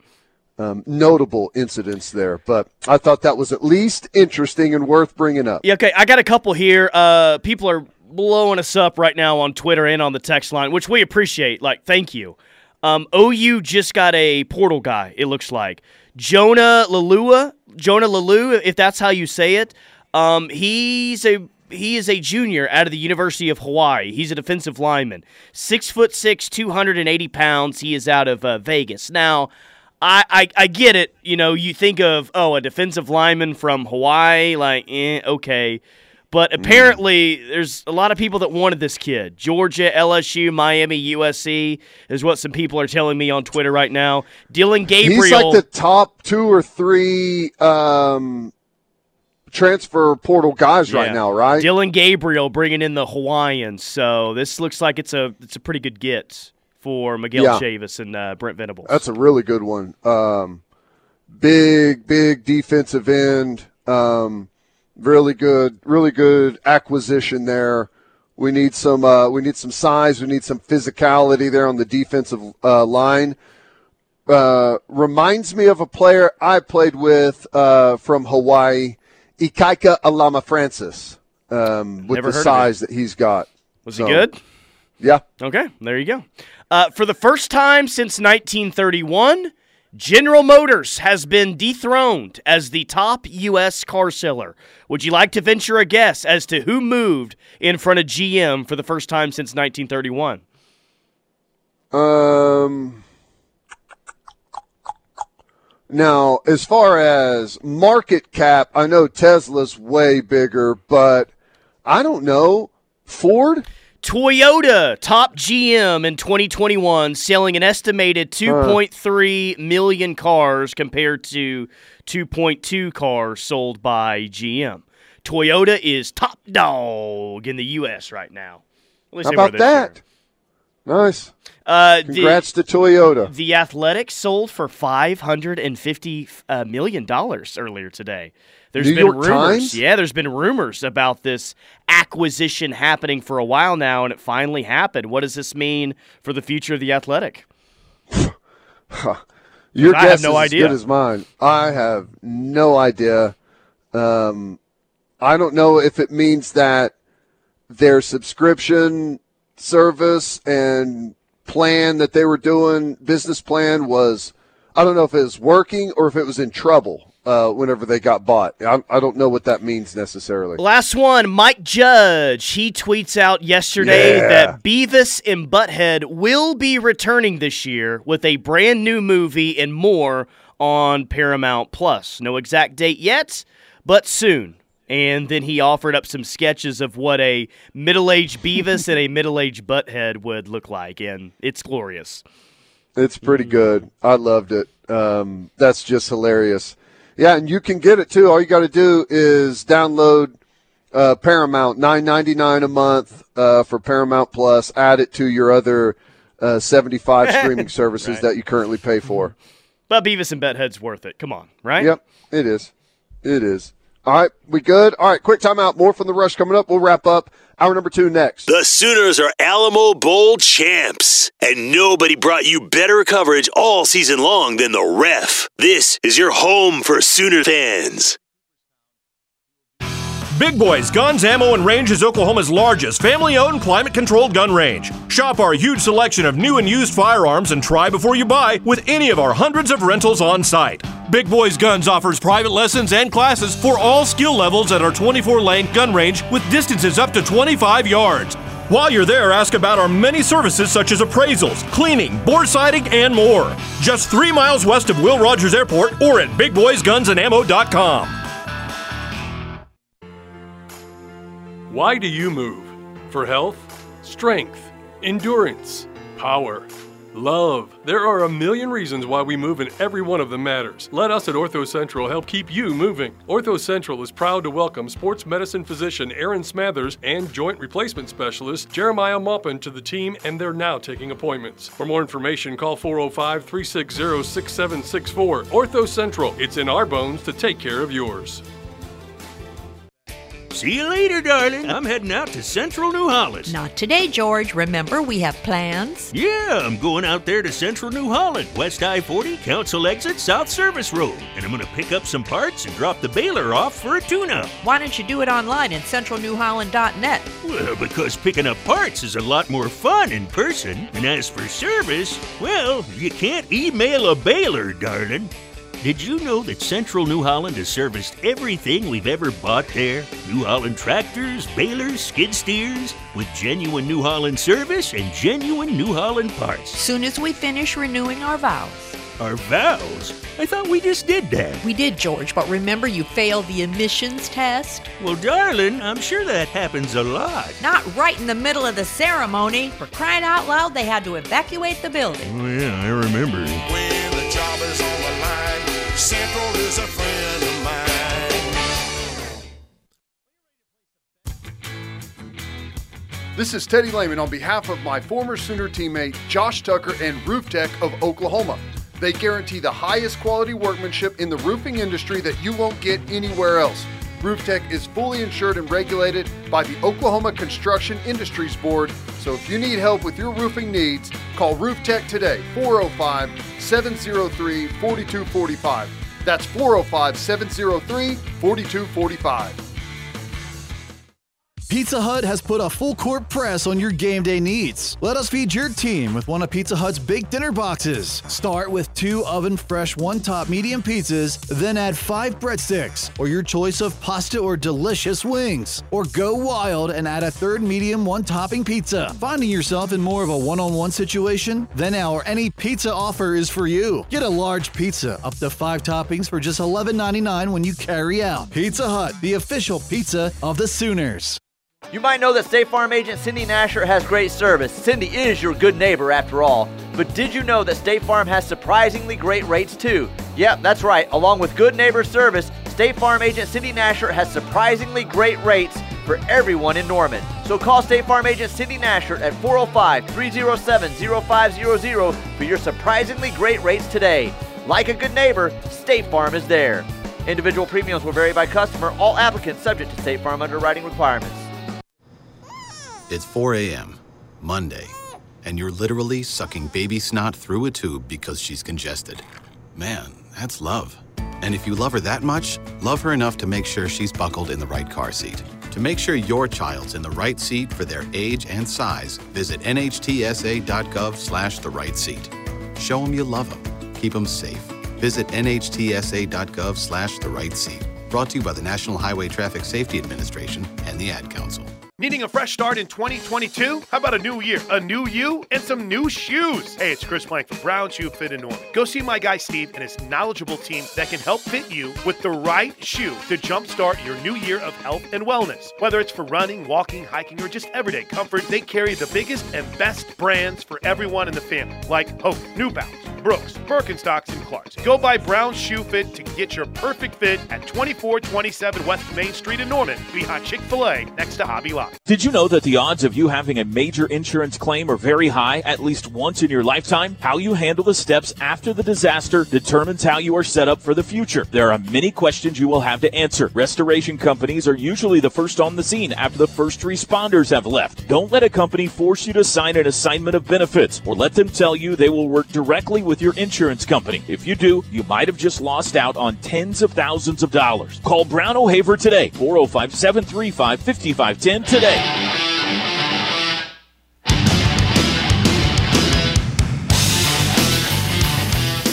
um, notable incidents there. But I thought that was at least interesting and worth bringing up. Yeah, okay, I got a couple here. Uh, people are blowing us up right now on Twitter and on the text line, which we appreciate. Like, thank you. Um, OU just got a portal guy. It looks like Jonah Lalua. Jonah Laulu, if that's how you say it. Um, he's a he is a junior out of the University of Hawaii. He's a defensive lineman, six foot six, two hundred and eighty pounds. He is out of uh, Vegas. Now, I, I I get it. You know, you think of oh, a defensive lineman from Hawaii, like eh, okay. But apparently, there's a lot of people that wanted this kid. Georgia, LSU, Miami, USC is what some people are telling me on Twitter right now. Dillon Gabriel. He's like the top two or three um, transfer portal guys right now, right? Dillon Gabriel bringing in the Hawaiians. So this looks like it's a it's a pretty good get for Miguel Yeah. Chavis and uh, Brent Venables. That's a really good one. Um, big, big defensive end. Um, really good, really good acquisition there. We need some. Uh, we need some size. We need some physicality there on the defensive uh, line. Uh, reminds me of a player I played with uh, from Hawaii, Ikaika Alama Francis, um, with Never the size that he's got. Was So, he good? Yeah. Okay, there you go. Uh, for the first time since 1931, General Motors has been dethroned as the top U.S. car seller. Would you like to venture a guess as to who moved in front of GM for the first time since 1931? Um. Now, as far as market cap, I know Tesla's way bigger, but I don't know. Ford? Toyota, top GM in 2021, selling an estimated 2.3 million cars compared to 2.2 cars sold by GM. Toyota is top dog in the U.S. right now. How about this year. Nice. Uh, the- Congrats to Toyota. The Athletics sold for five hundred and fifty uh, million dollars earlier today. There's New been York rumors, Times? yeah. There's been rumors about this acquisition happening for a while now, and it finally happened. What does this mean for the future of the Athletic? Your I guess have no is idea. as good as mine. I have no idea. Um, I don't know if it means that their subscription service and plan that they were doing, business plan was, I don't know if it was working or if it was in trouble uh, whenever they got bought. I, I don't know what that means necessarily. Last one, Mike Judge. He tweets out yesterday Yeah. that Beavis and Butthead will be returning this year with a brand new movie and more on Paramount Plus. No exact date yet, but soon. And then he offered up some sketches of what a middle-aged Beavis and a middle-aged Butthead would look like, and it's glorious. It's pretty good. I loved it. Um, that's just hilarious. Yeah, and you can get it too. All you got to do is download uh, Paramount, nine ninety nine a month uh, for Paramount Plus. Add it to your other uh, seventy five streaming services Right. that you currently pay for. But Beavis and Butthead's worth it. Come on, right? Yep, it is. It is. All right, we good? All right, quick timeout. More from the rush coming up. We'll wrap up hour number two next. The Sooners are Alamo Bowl champs, and nobody brought you better coverage all season long than the ref. This is your home for Sooner fans. Big Boys Guns, Ammo, and Range is Oklahoma's largest family owned, climate controlled gun range. Shop our huge selection of new and used firearms and try before you buy with any of our hundreds of rentals on site. Big Boys Guns offers private lessons and classes for all skill levels at our 24 lane gun range with distances up to 25 yards. While you're there, ask about our many services such as appraisals, cleaning, board siding, and more. Just three miles west of Will Rogers Airport or at bigboysgunsandammo.com. Why do you move? For health, strength, endurance, power, love. There are a million reasons why we move, and every one of them matters. Let us at Ortho Central help keep you moving. Ortho Central is proud to welcome sports medicine physician Aaron Smathers and joint replacement specialist Jeremiah Maupin to the team, and they're now taking appointments. For more information, call 405 360 6764. Ortho Central, it's in our bones to take care of yours. See you later, darling. I'm heading out to Central New Holland. Not today, George. Remember, we have plans. Yeah, I'm going out there to Central New Holland, West I 40, Council Exit, South Service Road. And I'm going to pick up some parts and drop the baler off for a tune up. Why don't you do it online at centralnewholland.net? Well, because picking up parts is a lot more fun in person. And as for service, well, you can't email a baler, darling. Did you know that Central New Holland has serviced everything we've ever bought there? New Holland tractors, balers, skid steers, with genuine New Holland service and genuine New Holland parts. Soon as we finish renewing our vows. Our vows? I thought we just did that. We did, George, but remember you failed the emissions test? Well, darling, I'm sure that happens a lot. Not right in the middle of the ceremony. For crying out loud, they had to evacuate the building. Oh, yeah, I remember. Central is a friend of mine. This is Teddy Lehman on behalf of my former Sooner teammate Josh Tucker and Roof Tech of Oklahoma. They guarantee the highest quality workmanship in the roofing industry that you won't get anywhere else. Roof Tech is fully insured and regulated by the Oklahoma Construction Industries Board. So if you need help with your roofing needs, call RoofTech today, 405 703 4245. That's 405 703 4245. Pizza Hut has put a full court press on your game day needs. Let us feed your team with one of Pizza Hut's big dinner boxes. Start with two oven fresh one top medium pizzas, then add five breadsticks, or your choice of pasta or delicious wings. Or go wild and add a third medium one topping pizza. Finding yourself in more of a one on one situation? Then our any pizza offer is for you. Get a large pizza up to five toppings for just $11.99 when you carry out. Pizza Hut, the official pizza of the Sooners. You might know that State Farm agent Cindy Nasher has great service. Cindy is your good neighbor after all. But did you know that State Farm has surprisingly great rates too? Yep, that's right. Along with good neighbor service, State Farm agent Cindy Nasher has surprisingly great rates for everyone in Norman. So call State Farm agent Cindy Nasher at 405 307 0500 for your surprisingly great rates today. Like a good neighbor, State Farm is there. Individual premiums will vary by customer, all applicants subject to State Farm underwriting requirements. It's 4 a.m., Monday, and you're literally sucking baby snot through a tube because she's congested. Man, that's love. And if you love her that much, love her enough to make sure she's buckled in the right car seat. To make sure your child's in the right seat for their age and size, visit nhtsa.gov slash the right seat. Show them you love them. Keep them safe. Visit nhtsa.gov slash the right seat. Brought to you by the National Highway Traffic Safety Administration and the Ad Council. Needing a fresh start in 2022? How about a new year, a new you, and some new shoes? Hey, it's Chris Plank from Brown Shoe Fit and Norman. Go see my guy Steve and his knowledgeable team that can help fit you with the right shoe to jumpstart your new year of health and wellness. Whether it's for running, walking, hiking, or just everyday comfort, they carry the biggest and best brands for everyone in the family, like Hoka, New Balance, Brooks, Birkenstocks, and Clarks. Go buy Brown Shoe Fit to get your perfect fit at 2427 West Main Street in Norman, behind Chick fil A, next to Hobby Lobby. Did you know that the odds of you having a major insurance claim are very high at least once in your lifetime? How you handle the steps after the disaster determines how you are set up for the future. There are many questions you will have to answer. Restoration companies are usually the first on the scene after the first responders have left. Don't let a company force you to sign an assignment of benefits or let them tell you they will work directly with your insurance company. If you do, you might have just lost out on tens of thousands of dollars. Call Brown O'Haver today, 405 735 5510 today.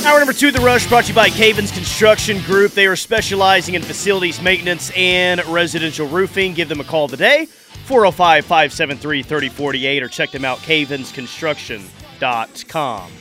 Hour number two, The Rush, brought to you by Cavens Construction Group. They are specializing in facilities maintenance and residential roofing. Give them a call today, 405 573 3048, or check them out, cavensconstruction.com.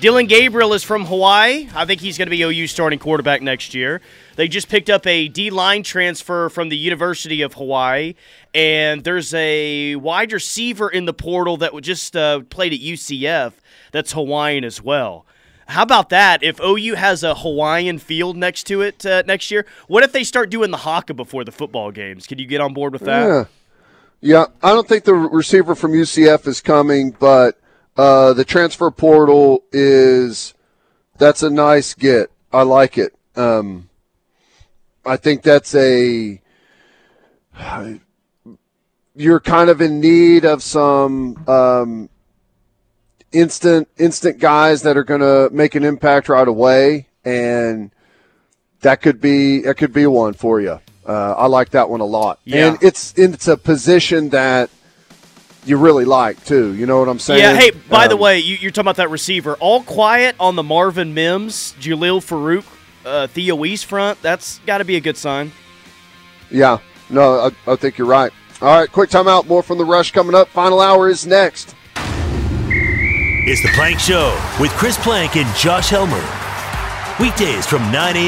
Dillon Gabriel is from Hawaii. I think he's going to be OU starting quarterback next year. They just picked up a D line transfer from the University of Hawaii, and there's a wide receiver in the portal that just uh, played at UCF that's Hawaiian as well. How about that? If OU has a Hawaiian field next to it uh, next year, what if they start doing the haka before the football games? Can you get on board with that? Yeah, yeah. I don't think the receiver from UCF is coming, but uh, the transfer portal is that's a nice get. I like it. Um, I think that's a you're kind of in need of some um, instant instant guys that are going to make an impact right away, and that could be that could be one for you. Uh, I like that one a lot, Yeah. and it's it's a position that you really like too. You know what I'm saying? Yeah. Hey, by the Um, way, you, you're talking about that receiver. All quiet on the Marvin Mims, Jalil Farooq, uh, Theo Wease front. That's got to be a good sign. Yeah, no, I, I think you're right. All right, quick timeout. More from the rush coming up. Final hour is next. It's the Plank Show with Chris Plank and Josh Helmer. Weekdays from 9 a.m.